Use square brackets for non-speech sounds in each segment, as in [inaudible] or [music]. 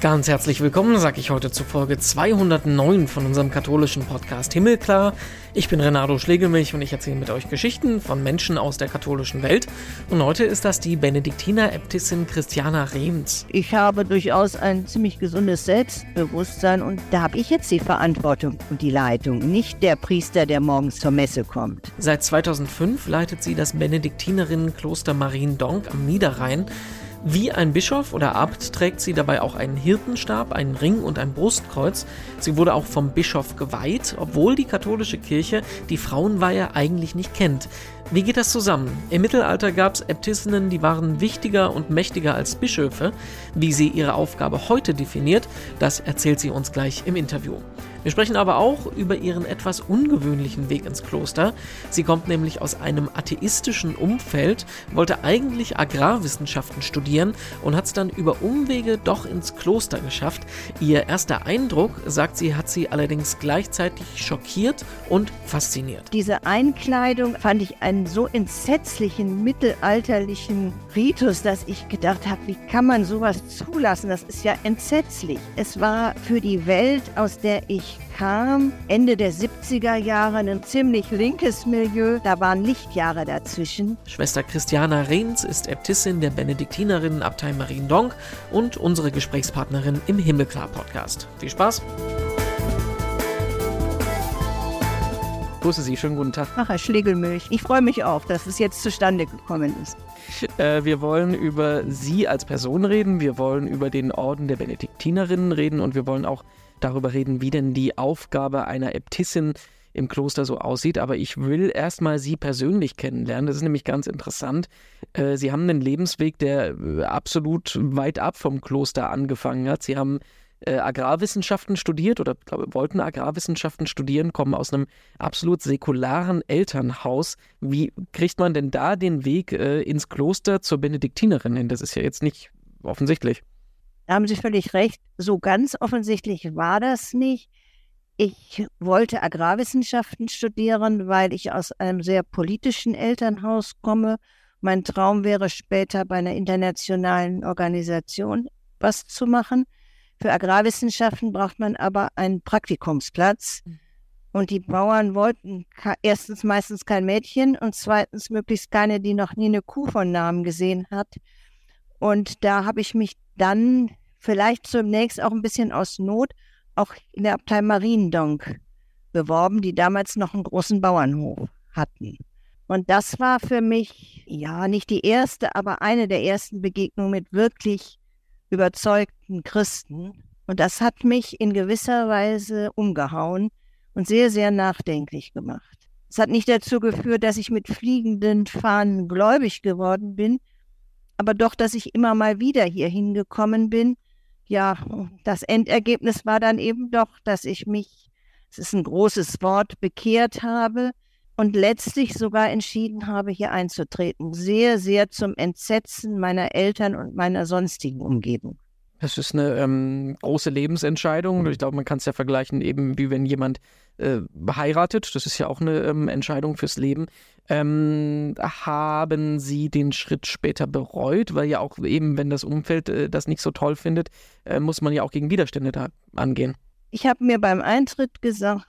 Ganz herzlich willkommen, sage ich heute zu Folge 209 von unserem katholischen Podcast Himmelklar. Ich bin Renato Schlegelmilch und ich erzähle mit euch Geschichten von Menschen aus der katholischen Welt. Und heute ist das die Benediktiner-Äbtissin Christiana Rehms. Ich habe durchaus ein ziemlich gesundes Selbstbewusstsein und da habe ich jetzt die Verantwortung und die Leitung, nicht der Priester, der morgens zur Messe kommt. Seit 2005 leitet sie das Benediktinerinnenkloster Mariendonk am Niederrhein. Wie ein Bischof oder Abt trägt sie dabei auch einen Hirtenstab, einen Ring und ein Brustkreuz. Sie wurde auch vom Bischof geweiht, obwohl die katholische Kirche die Frauenweihe eigentlich nicht kennt. Wie geht das zusammen? Im Mittelalter gab es Äbtissinnen, die waren wichtiger und mächtiger als Bischöfe. Wie sie ihre Aufgabe heute definiert, das erzählt sie uns gleich im Interview. Wir sprechen aber auch über ihren etwas ungewöhnlichen Weg ins Kloster. Sie kommt nämlich aus einem atheistischen Umfeld, wollte eigentlich Agrarwissenschaften studieren und hat es dann über Umwege doch ins Kloster geschafft. Ihr erster Eindruck, sagt sie, hat sie allerdings gleichzeitig schockiert und fasziniert. Diese Einkleidung fand ich einen so entsetzlichen mittelalterlichen Ritus, dass ich gedacht habe, wie kann man sowas zulassen? Das ist ja entsetzlich. Es war für die Welt, aus der ich kam, Ende der 70er Jahre, ein ziemlich linkes Milieu. Da waren Lichtjahre dazwischen. Schwester Christiana Rehns ist Äbtissin der Benediktinerinnenabtei Mariendonk und unsere Gesprächspartnerin im Himmelklar-Podcast. Viel Spaß! Grüße Sie, schönen guten Tag. Ach, Herr Schlegelmilch, ich freue mich auch, dass es jetzt zustande gekommen ist. Äh, wir wollen über Sie als Person reden, wir wollen über den Orden der Benediktinerinnen reden und wir wollen auch darüber reden, wie denn die Aufgabe einer Äbtissin im Kloster so aussieht. Aber ich will erstmal Sie persönlich kennenlernen. Das ist nämlich ganz interessant. Äh, Sie haben einen Lebensweg, der äh, absolut weit ab vom Kloster angefangen hat. Sie haben äh, Agrarwissenschaften studiert oder glaube, wollten Agrarwissenschaften studieren, kommen aus einem absolut säkularen Elternhaus. Wie kriegt man denn da den Weg ins Kloster zur Benediktinerin hin? Das ist ja jetzt nicht offensichtlich. Da haben Sie völlig recht. So ganz offensichtlich war das nicht. Ich wollte Agrarwissenschaften studieren, weil ich aus einem sehr politischen Elternhaus komme. Mein Traum wäre später bei einer internationalen Organisation was zu machen. Für Agrarwissenschaften braucht man aber einen Praktikumsplatz. Mhm. Und die Bauern wollten erstens meistens kein Mädchen und zweitens möglichst keine, die noch nie eine Kuh von Namen gesehen hat. Und da habe ich mich dann vielleicht zunächst auch ein bisschen aus Not auch in der Abtei Mariendonk beworben, die damals noch einen großen Bauernhof hatten. Und das war für mich, ja, nicht die erste, aber eine der ersten Begegnungen mit wirklich überzeugten Christen. Und das hat mich in gewisser Weise umgehauen und sehr, sehr nachdenklich gemacht. Es hat nicht dazu geführt, dass ich mit fliegenden Fahnen gläubig geworden bin, aber doch, dass ich immer mal wieder hier hingekommen bin ja, das Endergebnis war dann eben doch, dass ich mich, es ist ein großes Wort, bekehrt habe und letztlich sogar entschieden habe, hier einzutreten. Sehr, sehr zum Entsetzen meiner Eltern und meiner sonstigen Umgebung. Das ist eine ähm, große Lebensentscheidung. Ich glaube, man kann es ja vergleichen, eben wie wenn jemand äh, heiratet. Das ist ja auch eine ähm, Entscheidung fürs Leben. Ähm, haben Sie den Schritt später bereut? Weil ja auch eben, wenn das Umfeld äh, das nicht so toll findet, äh, muss man ja auch gegen Widerstände da angehen. Ich habe mir beim Eintritt gesagt,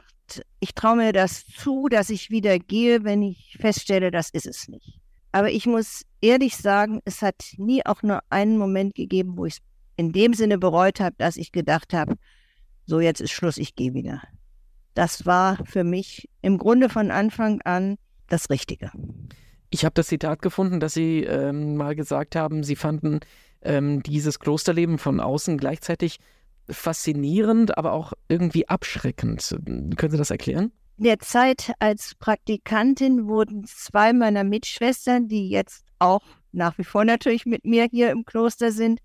ich traue mir das zu, dass ich wieder gehe, wenn ich feststelle, das ist es nicht. Aber ich muss ehrlich sagen, es hat nie auch nur einen Moment gegeben, wo ich es in dem Sinne bereut habe, dass ich gedacht habe, so jetzt ist Schluss, ich gehe wieder. Das war für mich im Grunde von Anfang an das Richtige. Ich habe das Zitat gefunden, dass Sie ähm, mal gesagt haben, Sie fanden ähm, dieses Klosterleben von außen gleichzeitig faszinierend, aber auch irgendwie abschreckend. Können Sie das erklären? In der Zeit als Praktikantin wurden zwei meiner Mitschwestern, die jetzt auch nach wie vor natürlich mit mir hier im Kloster sind,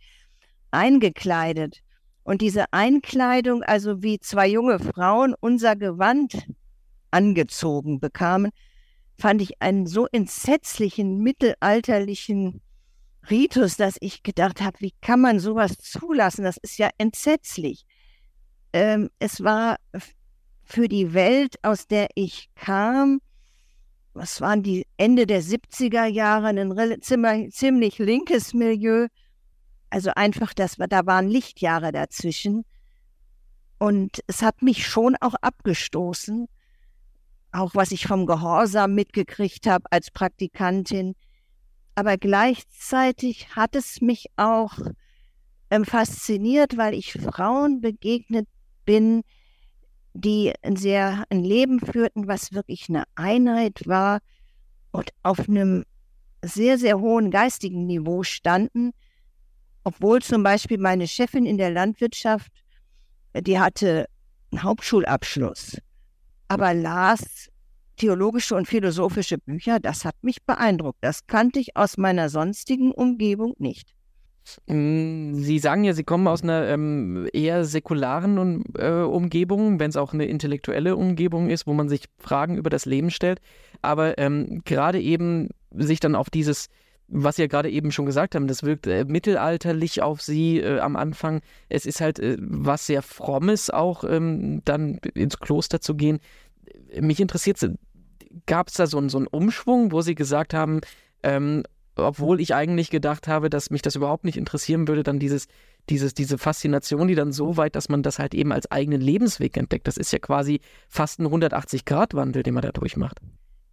eingekleidet. Und diese Einkleidung, also wie zwei junge Frauen unser Gewand angezogen bekamen, fand ich einen so entsetzlichen mittelalterlichen Ritus, dass ich gedacht habe, wie kann man sowas zulassen? Das ist ja entsetzlich. Ähm, es war für die Welt, aus der ich kam, was waren die Ende der 70er Jahre, ein ziemlich, ziemlich linkes Milieu, Also einfach, das war, da waren Lichtjahre dazwischen. Und es hat mich schon auch abgestoßen, auch was ich vom Gehorsam mitgekriegt habe als Praktikantin. Aber gleichzeitig hat es mich auch ähm, fasziniert, weil ich Frauen begegnet bin, die ein sehr ein Leben führten, was wirklich eine Einheit war und auf einem sehr, sehr hohen geistigen Niveau standen, obwohl zum Beispiel meine Chefin in der Landwirtschaft, die hatte einen Hauptschulabschluss, aber las theologische und philosophische Bücher, das hat mich beeindruckt. Das kannte ich aus meiner sonstigen Umgebung nicht. Mm, Sie sagen ja, Sie kommen aus einer ähm, eher säkularen äh, Umgebung, wenn es auch eine intellektuelle Umgebung ist, wo man sich Fragen über das Leben stellt. Aber ähm, gerade eben sich dann auf dieses, was Sie ja gerade eben schon gesagt haben, das wirkt äh, mittelalterlich auf Sie äh, am Anfang. Es ist halt äh, was sehr Frommes auch, ähm, dann ins Kloster zu gehen. Mich interessiert, gab es da so, so einen Umschwung, wo Sie gesagt haben, ähm, obwohl ich eigentlich gedacht habe, dass mich das überhaupt nicht interessieren würde, dann dieses, dieses, diese Faszination, die dann so weit, dass man das halt eben als eigenen Lebensweg entdeckt. Das ist ja quasi fast ein 180-Grad-Wandel, den man da durchmacht.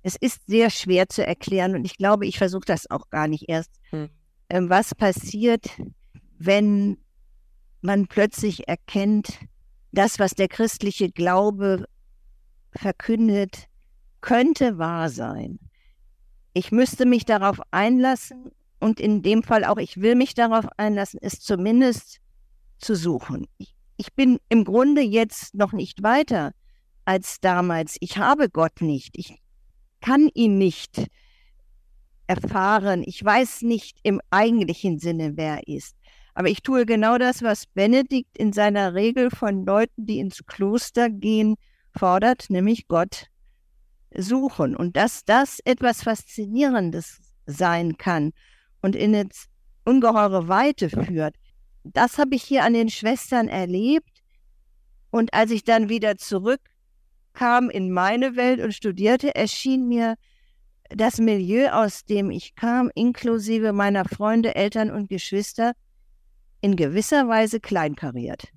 Es ist sehr schwer zu erklären und ich glaube, ich versuche das auch gar nicht erst. Hm. Ähm, was passiert, wenn man plötzlich erkennt, das, was der christliche Glaube verkündet, könnte wahr sein ich müsste mich darauf einlassen und in dem Fall auch, ich will mich darauf einlassen, es zumindest zu suchen. Ich, ich bin im Grunde jetzt noch nicht weiter als damals. Ich habe Gott nicht. Ich kann ihn nicht erfahren. Ich weiß nicht im eigentlichen Sinne, wer er ist. Aber ich tue genau das, was Benedikt in seiner Regel von Leuten, die ins Kloster gehen, fordert, nämlich Gott suchen und dass das etwas Faszinierendes sein kann und in eine ungeheure Weite führt. Das habe ich hier an den Schwestern erlebt. Und als ich dann wieder zurückkam in meine Welt und studierte, erschien mir das Milieu, aus dem ich kam, inklusive meiner Freunde, Eltern und Geschwister, in gewisser Weise kleinkariert.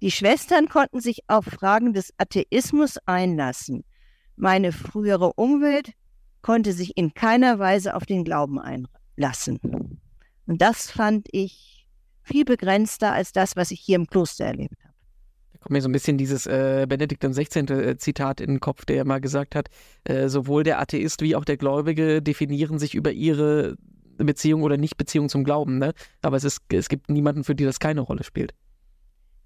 Die Schwestern konnten sich auf Fragen des Atheismus einlassen. Meine frühere Umwelt konnte sich in keiner Weise auf den Glauben einlassen. Und das fand ich viel begrenzter als das, was ich hier im Kloster erlebt habe. Kommt mir so ein bisschen dieses äh, Benedikt XVI. Äh, Zitat in den Kopf, der mal gesagt hat, äh, sowohl der Atheist wie auch der Gläubige definieren sich über ihre Beziehung oder Nichtbeziehung zum Glauben. Ne? Aber es, ist, es gibt niemanden, für die das keine Rolle spielt.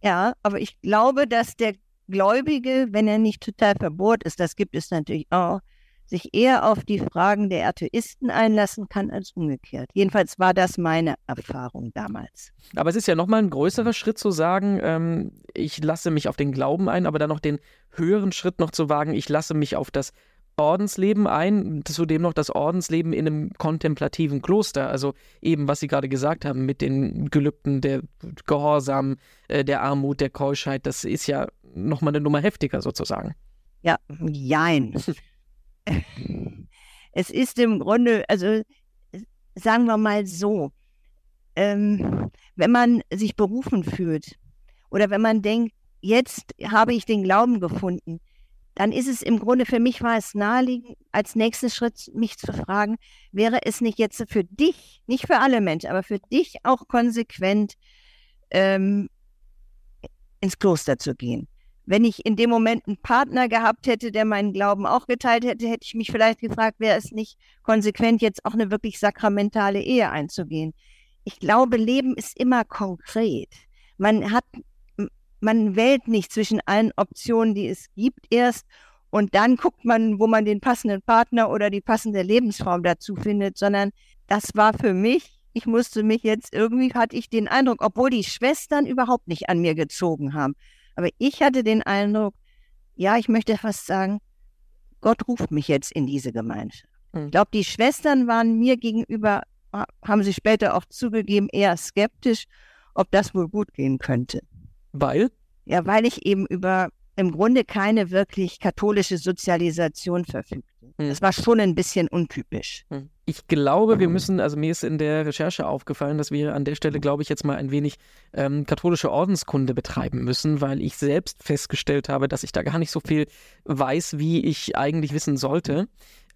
Ja, aber ich glaube, dass der Gläubige, wenn er nicht total verbohrt ist, das gibt es natürlich auch, sich eher auf die Fragen der Atheisten einlassen kann als umgekehrt. Jedenfalls war das meine Erfahrung damals. Aber es ist ja nochmal ein größerer Schritt zu sagen, ähm, ich lasse mich auf den Glauben ein, aber dann noch den höheren Schritt noch zu wagen, ich lasse mich auf das Ordensleben ein, zudem noch das Ordensleben in einem kontemplativen Kloster. Also eben, was Sie gerade gesagt haben, mit den Gelübden der Gehorsam, äh, der Armut, der Keuschheit, das ist ja nochmal eine Nummer heftiger sozusagen. Ja, jein. [laughs] [laughs] es ist im Grunde, also sagen wir mal so, ähm, wenn man sich berufen fühlt oder wenn man denkt, jetzt habe ich den Glauben gefunden, dann ist es im Grunde für mich war es naheliegend, als nächsten Schritt mich zu fragen, wäre es nicht jetzt für dich, nicht für alle Menschen, aber für dich auch konsequent ähm, ins Kloster zu gehen? Wenn ich in dem Moment einen Partner gehabt hätte, der meinen Glauben auch geteilt hätte, hätte ich mich vielleicht gefragt, wäre es nicht konsequent, jetzt auch eine wirklich sakramentale Ehe einzugehen. Ich glaube, Leben ist immer konkret. Man hat man wählt nicht zwischen allen Optionen, die es gibt, erst und dann guckt man, wo man den passenden Partner oder die passende Lebensform dazu findet, sondern das war für mich, ich musste mich jetzt irgendwie, hatte ich den Eindruck, obwohl die Schwestern überhaupt nicht an mir gezogen haben, aber ich hatte den Eindruck, ja, ich möchte fast sagen, Gott ruft mich jetzt in diese Gemeinschaft. Mhm. Ich glaube, die Schwestern waren mir gegenüber, haben sie später auch zugegeben, eher skeptisch, ob das wohl gut gehen könnte. Weil? Ja, weil ich eben über im Grunde keine wirklich katholische Sozialisation verfügte. Hm. Das war schon ein bisschen untypisch. Hm. Ich glaube, wir müssen, also mir ist in der Recherche aufgefallen, dass wir an der Stelle, glaube ich, jetzt mal ein wenig ähm, katholische Ordenskunde betreiben müssen, weil ich selbst festgestellt habe, dass ich da gar nicht so viel weiß, wie ich eigentlich wissen sollte.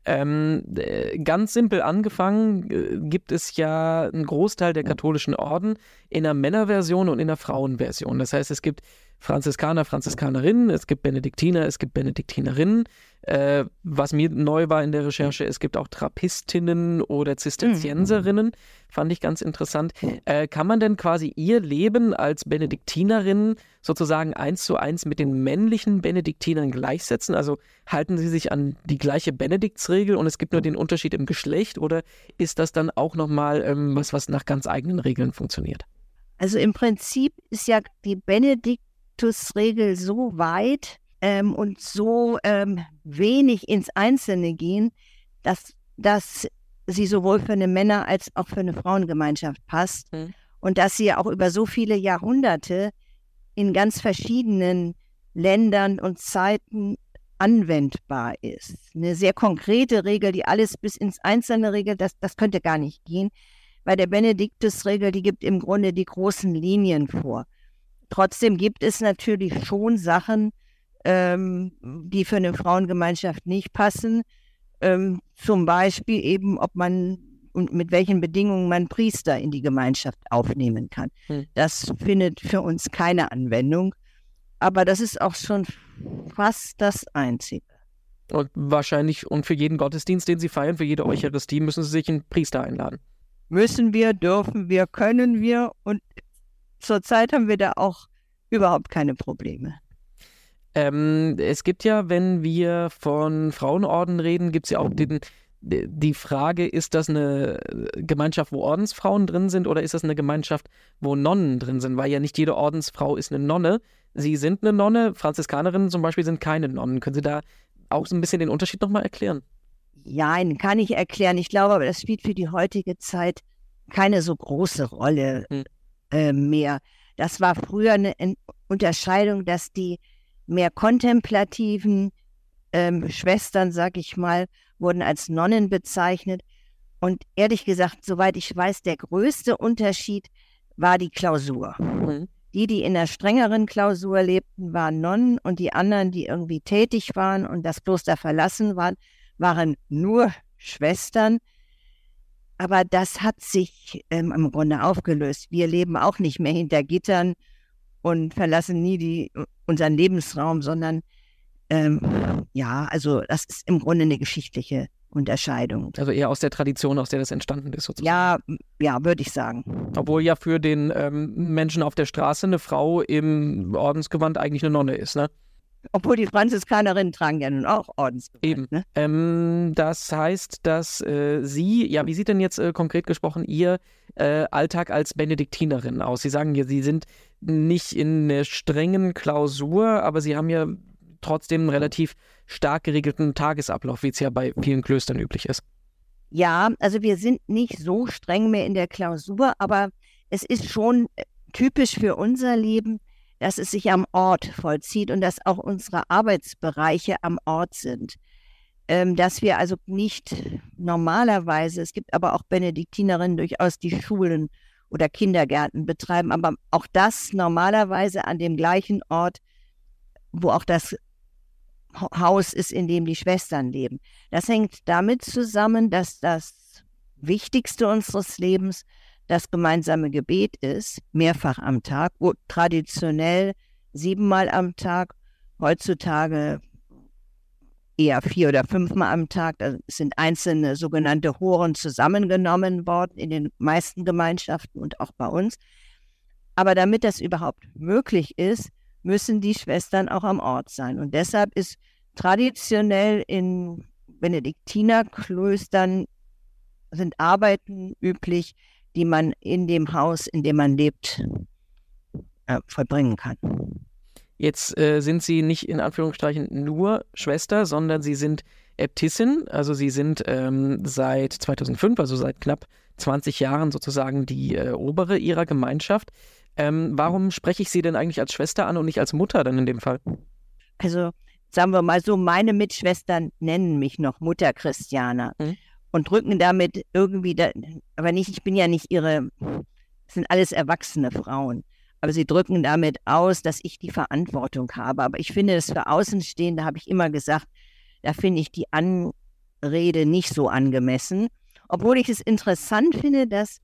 Ähm, äh, ganz simpel angefangen äh, gibt es ja einen Großteil der katholischen Orden in der Männerversion und in der Frauenversion. Das heißt, es gibt Franziskaner, Franziskanerinnen, es gibt Benediktiner, es gibt Benediktinerinnen. Äh, was mir neu war in der Recherche, es gibt auch Trappistinnen oder Zisterzienserinnen. Mhm. Fand ich ganz interessant. Äh, kann man denn quasi ihr Leben als Benediktinerin sozusagen eins zu eins mit den männlichen Benediktinern gleichsetzen? Also halten sie sich an die gleiche Benediktsregel und es gibt nur den Unterschied im Geschlecht oder ist das dann auch nochmal ähm, was, was nach ganz eigenen Regeln funktioniert? Also im Prinzip ist ja die Benedikt Regel so weit ähm, und so ähm, wenig ins Einzelne gehen, dass, dass sie sowohl für eine Männer- als auch für eine Frauengemeinschaft passt mhm. und dass sie auch über so viele Jahrhunderte in ganz verschiedenen Ländern und Zeiten anwendbar ist. Eine sehr konkrete Regel, die alles bis ins Einzelne regelt, das, das könnte gar nicht gehen. Bei der Benediktusregel, die gibt im Grunde die großen Linien vor. Trotzdem gibt es natürlich schon Sachen, ähm, die für eine Frauengemeinschaft nicht passen. Ähm, zum Beispiel eben, ob man und mit welchen Bedingungen man Priester in die Gemeinschaft aufnehmen kann. Hm. Das findet für uns keine Anwendung. Aber das ist auch schon fast das Einzige. Und wahrscheinlich, und für jeden Gottesdienst, den Sie feiern, für jede Eucharistie, müssen Sie sich einen Priester einladen. Müssen wir, dürfen wir, können wir. Und zurzeit haben wir da auch überhaupt keine Probleme. Ähm, es gibt ja, wenn wir von Frauenorden reden, gibt es ja auch den, die Frage, ist das eine Gemeinschaft, wo Ordensfrauen drin sind oder ist das eine Gemeinschaft, wo Nonnen drin sind? Weil ja nicht jede Ordensfrau ist eine Nonne. Sie sind eine Nonne, Franziskanerinnen zum Beispiel sind keine Nonnen. Können Sie da auch so ein bisschen den Unterschied nochmal erklären? Ja, kann ich erklären. Ich glaube aber, das spielt für die heutige Zeit keine so große Rolle hm. Äh, mehr. Das war früher eine Unterscheidung, dass die mehr kontemplativen ähm, Schwestern, sag ich mal, wurden als Nonnen bezeichnet. Und ehrlich gesagt, soweit ich weiß, der größte Unterschied war die Klausur. Mhm. Die, die in der strengeren Klausur lebten, waren Nonnen und die anderen, die irgendwie tätig waren und das Kloster verlassen waren, waren nur Schwestern. Aber das hat sich ähm, im Grunde aufgelöst. Wir leben auch nicht mehr hinter Gittern und verlassen nie die, unseren Lebensraum, sondern ähm, ja, also das ist im Grunde eine geschichtliche Unterscheidung. Also eher aus der Tradition, aus der das entstanden ist, sozusagen. Ja, ja, würde ich sagen. Obwohl ja für den ähm, Menschen auf der Straße eine Frau im Ordensgewand eigentlich eine Nonne ist, ne? Obwohl die Franziskanerinnen tragen ja nun auch Ordensgewand. Eben. Ne? Ähm, das heißt, dass äh, Sie, ja, wie sieht denn jetzt äh, konkret gesprochen Ihr äh, Alltag als Benediktinerin aus? Sie sagen ja, Sie sind nicht in einer strengen Klausur, aber Sie haben ja trotzdem einen relativ stark geregelten Tagesablauf, wie es ja bei vielen Klöstern üblich ist. Ja, also wir sind nicht so streng mehr in der Klausur, aber es ist schon äh, typisch für unser Leben, dass es sich am Ort vollzieht und dass auch unsere Arbeitsbereiche am Ort sind. Ähm, dass wir also nicht normalerweise, es gibt aber auch Benediktinerinnen durchaus, die Schulen oder Kindergärten betreiben, aber auch das normalerweise an dem gleichen Ort, wo auch das Haus ist, in dem die Schwestern leben. Das hängt damit zusammen, dass das Wichtigste unseres Lebens das gemeinsame Gebet ist, mehrfach am Tag, wo traditionell siebenmal am Tag, heutzutage eher vier oder fünfmal am Tag. Da sind einzelne sogenannte Horen zusammengenommen worden in den meisten Gemeinschaften und auch bei uns. Aber damit das überhaupt möglich ist, müssen die Schwestern auch am Ort sein. Und deshalb ist traditionell in Benediktinerklöstern sind Arbeiten üblich, die man in dem Haus, in dem man lebt, äh, vollbringen kann. Jetzt äh, sind Sie nicht in Anführungsstrichen nur Schwester, sondern Sie sind Äbtissin, also Sie sind ähm, seit 2005, also seit knapp 20 Jahren sozusagen die äh, obere Ihrer Gemeinschaft. Ähm, warum spreche ich Sie denn eigentlich als Schwester an und nicht als Mutter dann in dem Fall? Also sagen wir mal so, meine Mitschwestern nennen mich noch Mutter Christiana. Mhm. Und drücken damit irgendwie, da, aber nicht, ich bin ja nicht ihre, sind alles erwachsene Frauen, aber sie drücken damit aus, dass ich die Verantwortung habe. Aber ich finde das für Außenstehende, habe ich immer gesagt, da finde ich die Anrede nicht so angemessen. Obwohl ich es interessant finde, dass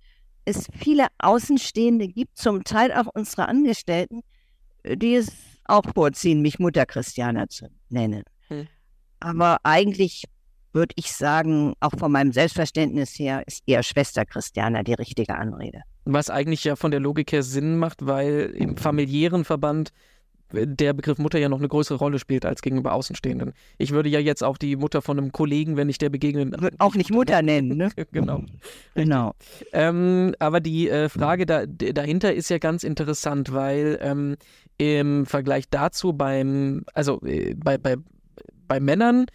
es viele Außenstehende gibt, zum Teil auch unsere Angestellten, die es auch vorziehen, mich Mutter Christiana zu nennen. Hm. Aber eigentlich würde ich sagen, auch von meinem Selbstverständnis her, ist eher Schwester Christiana die richtige Anrede. Was eigentlich ja von der Logik her Sinn macht, weil im familiären Verband der Begriff Mutter ja noch eine größere Rolle spielt als gegenüber Außenstehenden. Ich würde ja jetzt auch die Mutter von einem Kollegen, wenn ich der begegne, auch nicht Mutter nennen, ne? [laughs] genau. Genau. Ähm, aber die äh, Frage da, dahinter ist ja ganz interessant, weil ähm, im Vergleich dazu beim, also äh, bei, bei, bei Männern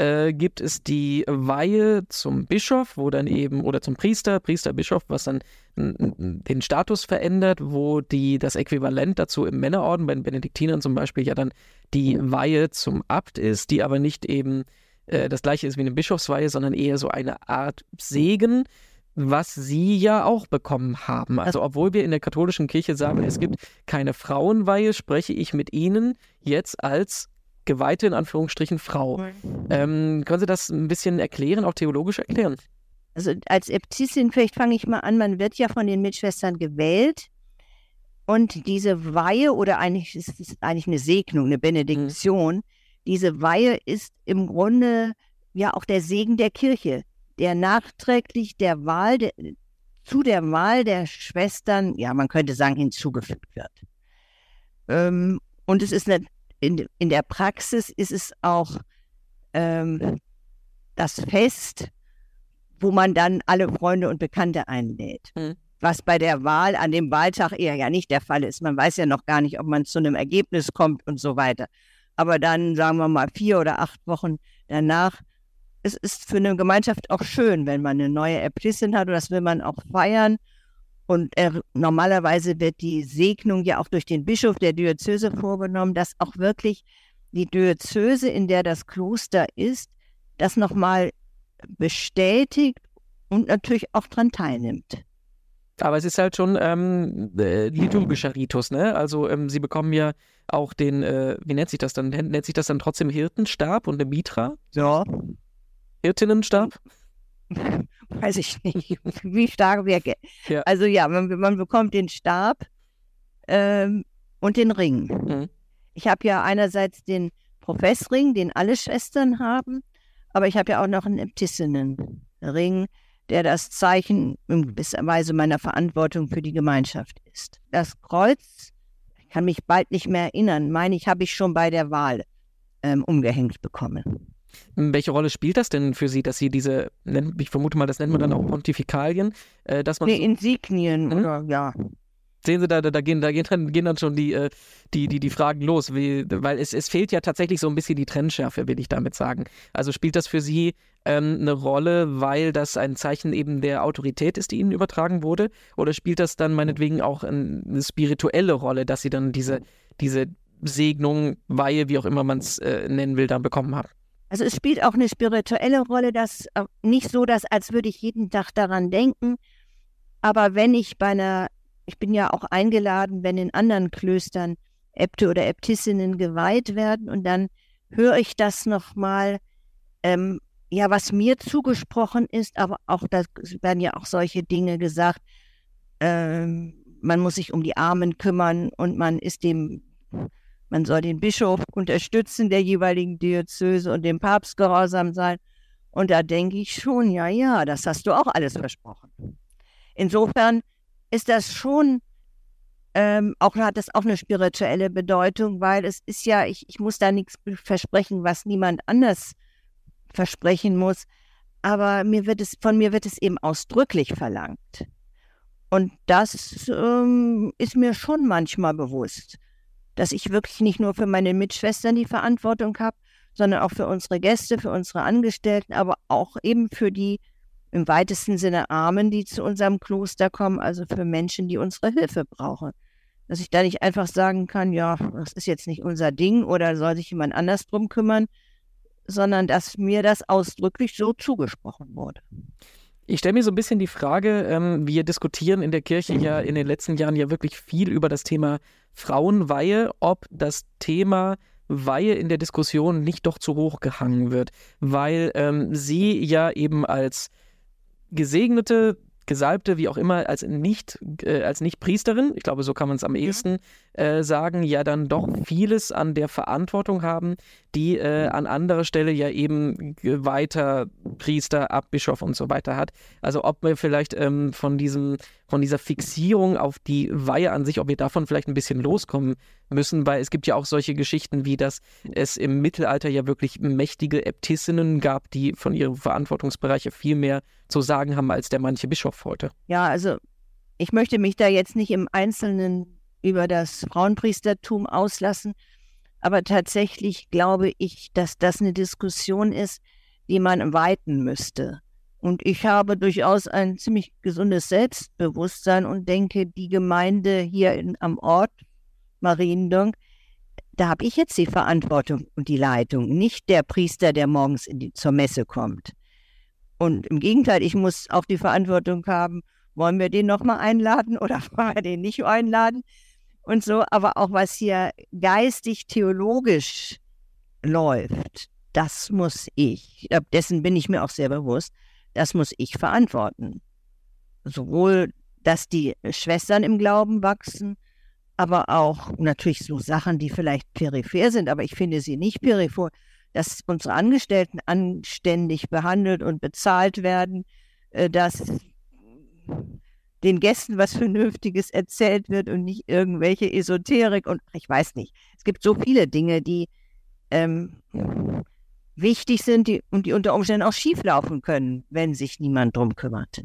äh, gibt es die Weihe zum Bischof, wo dann eben, oder zum Priester, Priester, Bischof, was dann den Status verändert, wo die das Äquivalent dazu im Männerorden, bei den Benediktinern zum Beispiel, ja dann die Weihe zum Abt ist, die aber nicht eben äh, das gleiche ist wie eine Bischofsweihe, sondern eher so eine Art Segen, was sie ja auch bekommen haben. Also obwohl wir in der katholischen Kirche sagen, es gibt keine Frauenweihe, spreche ich mit ihnen jetzt als geweihte, in Anführungsstrichen, Frau. Ähm, können Sie das ein bisschen erklären, auch theologisch erklären? Also als Äbtissin, vielleicht fange ich mal an, man wird ja von den Mitschwestern gewählt. Und diese Weihe, oder eigentlich ist es eigentlich eine Segnung, eine Benediktion, mhm. diese Weihe ist im Grunde ja auch der Segen der Kirche, der nachträglich der Wahl, der, zu der Wahl der Schwestern, ja, man könnte sagen, hinzugefügt wird. Ähm, und es ist eine in, in der Praxis ist es auch ähm, das Fest, wo man dann alle Freunde und Bekannte einlädt. Mhm. Was bei der Wahl an dem Wahltag eher ja nicht der Fall ist. Man weiß ja noch gar nicht, ob man zu einem Ergebnis kommt und so weiter. Aber dann, sagen wir mal, vier oder acht Wochen danach, es ist für eine Gemeinschaft auch schön, wenn man eine neue Äbtissin hat und das will man auch feiern. Und er, normalerweise wird die Segnung ja auch durch den Bischof der Diözese vorgenommen, dass auch wirklich die Diözese, in der das Kloster ist, das nochmal bestätigt und natürlich auch daran teilnimmt. Aber es ist halt schon ähm, äh, liturgischer Ritus, ne? Also ähm, sie bekommen ja auch den, äh, wie nennt sich das dann? Nennt sich das dann trotzdem Hirtenstab und eine Mitra? Ja. Hirtinnenstab? [laughs] weiß ich nicht, [laughs] wie stark wir. Ja. Also ja, man, man, bekommt den Stab ähm, und den Ring. Mhm. Ich habe ja einerseits den Professring, den alle Schwestern haben, aber ich habe ja auch noch einen Äbtissinnenring, der das Zeichen in gewisser Weise meiner Verantwortung für die Gemeinschaft ist. Das Kreuz, ich kann mich bald nicht mehr erinnern, meine ich, habe ich schon bei der Wahl ähm, umgehängt bekommen. Welche Rolle spielt das denn für Sie, dass Sie diese, ich vermute mal, das nennt man dann auch Pontifikalien, äh, dass man. Nee, Insignien hm? oder ja. Sehen Sie, da, da, gehen, da gehen, dann, gehen dann schon die, äh, die, die, die Fragen los, wie, weil es, es fehlt ja tatsächlich so ein bisschen die Trennschärfe, will ich damit sagen. Also spielt das für Sie ähm, eine Rolle, weil das ein Zeichen eben der Autorität ist, die Ihnen übertragen wurde? Oder spielt das dann meinetwegen auch eine spirituelle Rolle, dass Sie dann diese, diese Segnung, Weihe, wie auch immer man es äh, nennen will, dann bekommen haben? Also es spielt auch eine spirituelle Rolle, das äh, nicht so, dass als würde ich jeden Tag daran denken, aber wenn ich bei einer, ich bin ja auch eingeladen, wenn in anderen Klöstern Äbte oder Äbtissinnen geweiht werden und dann höre ich das nochmal, ähm, ja, was mir zugesprochen ist, aber auch, da werden ja auch solche Dinge gesagt, ähm, man muss sich um die Armen kümmern und man ist dem man soll den Bischof unterstützen der jeweiligen Diözese und dem Papst gehorsam sein. Und da denke ich schon, ja, ja, das hast du auch alles versprochen. Insofern ist das schon, ähm, auch hat das auch eine spirituelle Bedeutung, weil es ist ja, ich, ich muss da nichts versprechen, was niemand anders versprechen muss. Aber mir wird es, von mir wird es eben ausdrücklich verlangt. Und das ähm, ist mir schon manchmal bewusst dass ich wirklich nicht nur für meine Mitschwestern die Verantwortung habe, sondern auch für unsere Gäste, für unsere Angestellten, aber auch eben für die im weitesten Sinne Armen, die zu unserem Kloster kommen, also für Menschen, die unsere Hilfe brauchen. Dass ich da nicht einfach sagen kann, ja, das ist jetzt nicht unser Ding oder soll sich jemand anders drum kümmern, sondern dass mir das ausdrücklich so zugesprochen wurde. Ich stelle mir so ein bisschen die Frage, ähm, wir diskutieren in der Kirche ja in den letzten Jahren ja wirklich viel über das Thema Frauenweihe, ob das Thema Weihe in der Diskussion nicht doch zu hoch gehangen wird, weil ähm, sie ja eben als gesegnete Gesalbte, wie auch immer, als nicht, äh, als nicht Priesterin, ich glaube, so kann man es am ehesten äh, sagen, ja dann doch vieles an der Verantwortung haben, die äh, an anderer Stelle ja eben weiter Priester, Abbischof und so weiter hat. Also ob wir vielleicht ähm, von diesem, von dieser Fixierung auf die Weihe an sich, ob wir davon vielleicht ein bisschen loskommen müssen, weil es gibt ja auch solche Geschichten, wie dass es im Mittelalter ja wirklich mächtige Äbtissinnen gab, die von ihrem Verantwortungsbereich viel mehr zu sagen haben als der manche Bischof heute. Ja, also ich möchte mich da jetzt nicht im Einzelnen über das Frauenpriestertum auslassen, aber tatsächlich glaube ich, dass das eine Diskussion ist, die man weiten müsste. Und ich habe durchaus ein ziemlich gesundes Selbstbewusstsein und denke, die Gemeinde hier in, am Ort Mariendonk, da habe ich jetzt die Verantwortung und die Leitung, nicht der Priester, der morgens die, zur Messe kommt. Und im Gegenteil, ich muss auch die Verantwortung haben, wollen wir den nochmal einladen oder [laughs] wollen wir den nicht einladen? Und so, aber auch was hier geistig, theologisch läuft, das muss ich, dessen bin ich mir auch sehr bewusst, das muss ich verantworten. Sowohl, dass die Schwestern im Glauben wachsen, aber auch natürlich so Sachen, die vielleicht peripher sind, aber ich finde sie nicht peripher, dass unsere Angestellten anständig behandelt und bezahlt werden, äh, dass den Gästen was Vernünftiges erzählt wird und nicht irgendwelche Esoterik und ich weiß nicht. Es gibt so viele Dinge, die ähm, wichtig sind die, und die unter Umständen auch schieflaufen können, wenn sich niemand drum kümmert.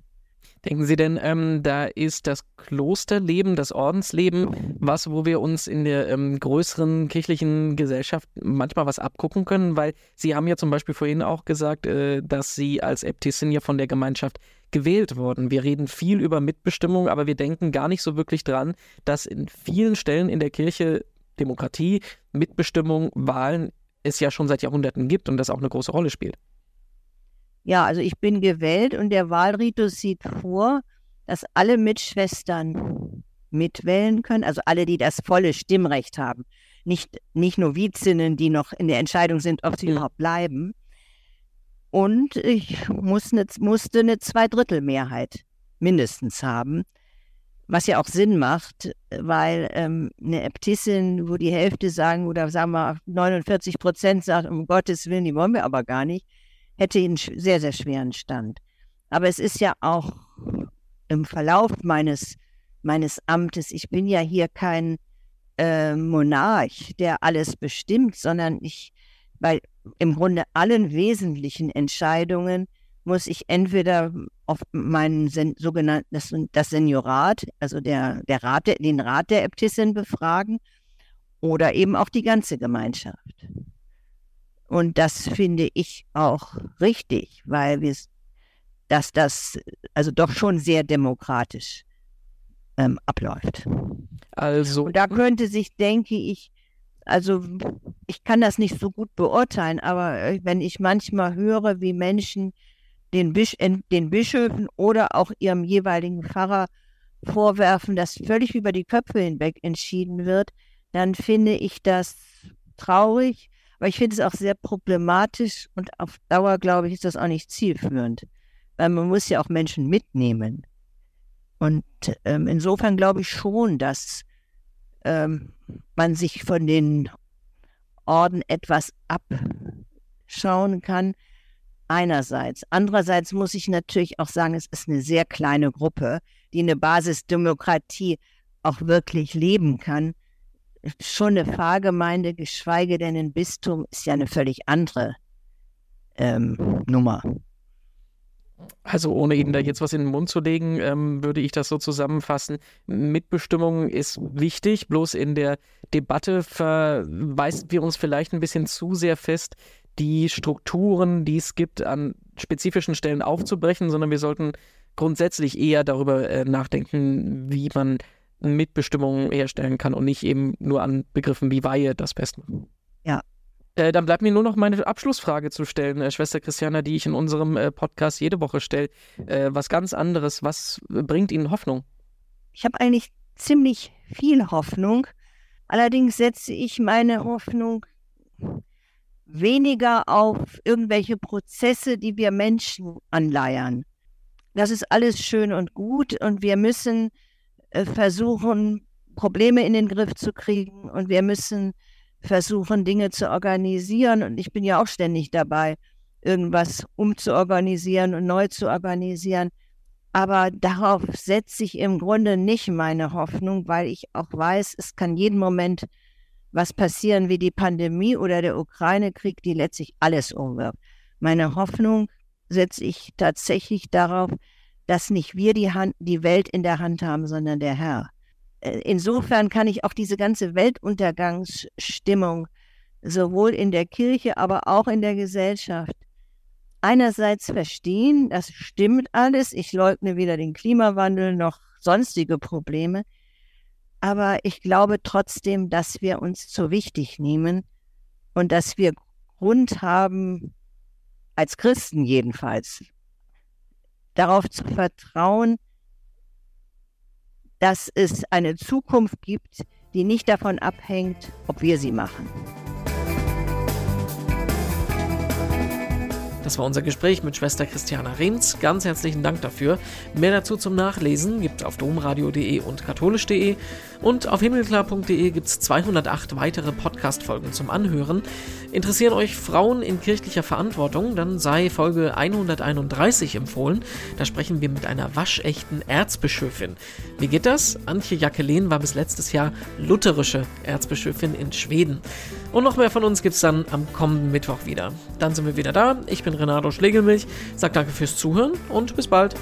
Denken Sie denn, ähm, da ist das Klosterleben, das Ordensleben, was, wo wir uns in der ähm, größeren kirchlichen Gesellschaft manchmal was abgucken können? Weil Sie haben ja zum Beispiel vorhin auch gesagt, äh, dass Sie als Äbtissin ja von der Gemeinschaft gewählt wurden. Wir reden viel über Mitbestimmung, aber wir denken gar nicht so wirklich dran, dass in vielen Stellen in der Kirche Demokratie, Mitbestimmung, Wahlen es ja schon seit Jahrhunderten gibt und das auch eine große Rolle spielt. Ja, also ich bin gewählt und der Wahlritus sieht vor, dass alle Mitschwestern mitwählen können, also alle, die das volle Stimmrecht haben. Nicht, nicht Novizinnen, die noch in der Entscheidung sind, ob sie überhaupt bleiben. Und ich muss eine, musste eine Zweidrittelmehrheit mindestens haben, was ja auch Sinn macht, weil ähm, eine Äbtissin, wo die Hälfte sagen, oder sagen wir 49 Prozent sagt, um Gottes Willen, die wollen wir aber gar nicht, hätte ihn sehr, sehr schweren Stand. Aber es ist ja auch im Verlauf meines, meines Amtes, ich bin ja hier kein äh, Monarch, der alles bestimmt, sondern ich, bei im Grunde allen wesentlichen Entscheidungen muss ich entweder auf meinen Sen sogenannten, das, das Seniorat, also der, der Rat, den Rat der Äbtissin befragen oder eben auch die ganze Gemeinschaft. Und das finde ich auch richtig, weil wir dass das also doch schon sehr demokratisch ähm, abläuft. Also. Und da könnte sich, denke ich, also ich kann das nicht so gut beurteilen, aber äh, wenn ich manchmal höre, wie Menschen den, Bisch den Bischöfen oder auch ihrem jeweiligen Pfarrer vorwerfen, dass völlig über die Köpfe hinweg entschieden wird, dann finde ich das traurig aber ich finde es auch sehr problematisch und auf Dauer, glaube ich, ist das auch nicht zielführend. Weil man muss ja auch Menschen mitnehmen. Und ähm, insofern glaube ich schon, dass ähm, man sich von den Orden etwas abschauen kann. Einerseits. Andererseits muss ich natürlich auch sagen, es ist eine sehr kleine Gruppe, die eine Basisdemokratie auch wirklich leben kann schon eine Pfarrgemeinde, geschweige denn ein Bistum, ist ja eine völlig andere ähm, Nummer. Also ohne Ihnen da jetzt was in den Mund zu legen, ähm, würde ich das so zusammenfassen. Mitbestimmung ist wichtig, bloß in der Debatte verweisen wir uns vielleicht ein bisschen zu sehr fest, die Strukturen, die es gibt, an spezifischen Stellen aufzubrechen, sondern wir sollten grundsätzlich eher darüber äh, nachdenken, wie man Mitbestimmung herstellen kann und nicht eben nur an Begriffen wie Weihe das festmachen. Äh, dann bleibt mir nur noch meine Abschlussfrage zu stellen, äh, Schwester Christiana, die ich in unserem äh, Podcast jede Woche stelle. Äh, was ganz anderes. Was bringt Ihnen Hoffnung? Ich habe eigentlich ziemlich viel Hoffnung. Allerdings setze ich meine Hoffnung weniger auf irgendwelche Prozesse, die wir Menschen anleiern. Das ist alles schön und gut und wir müssen äh, versuchen, Probleme in den Griff zu kriegen und wir müssen versuchen, Dinge zu organisieren. Und ich bin ja auch ständig dabei, irgendwas umzuorganisieren und neu zu organisieren. Aber darauf setze ich im Grunde nicht meine Hoffnung, weil ich auch weiß, es kann jeden Moment was passieren wie die Pandemie oder der Ukraine-Krieg, die letztlich alles umwirft. Meine Hoffnung setze ich tatsächlich darauf, dass nicht wir die, Hand, die Welt in der Hand haben, sondern der Herr. Äh, insofern kann ich auch diese ganze Weltuntergangsstimmung sowohl in der Kirche, aber auch in der Gesellschaft einerseits verstehen, das stimmt alles, ich leugne weder den Klimawandel noch sonstige Probleme, aber ich glaube trotzdem, dass wir uns zu wichtig nehmen und dass wir Grund haben, als Christen jedenfalls, darauf zu vertrauen, dass es eine Zukunft gibt, die nicht davon abhängt, ob wir sie machen. Das war unser Gespräch mit Schwester Christiana Rehns. Ganz herzlichen Dank dafür. Mehr dazu zum Nachlesen gibt es auf domradio.de und katholisch.de. Und auf himmelklar.de gibt es 208 weitere Podcast-Folgen zum Anhören. Interessieren euch Frauen in kirchlicher Verantwortung, dann sei Folge 131 empfohlen. Da sprechen wir mit einer waschechten Erzbischöfin. Wie geht das? Antje Jacqueline war bis letztes Jahr lutherische Erzbischöfin in Schweden. Und noch mehr von uns gibt es dann am kommenden Mittwoch wieder. Dann sind wir wieder da. Ich Renato Schlegelmilch, sag danke fürs Zuhören und bis bald.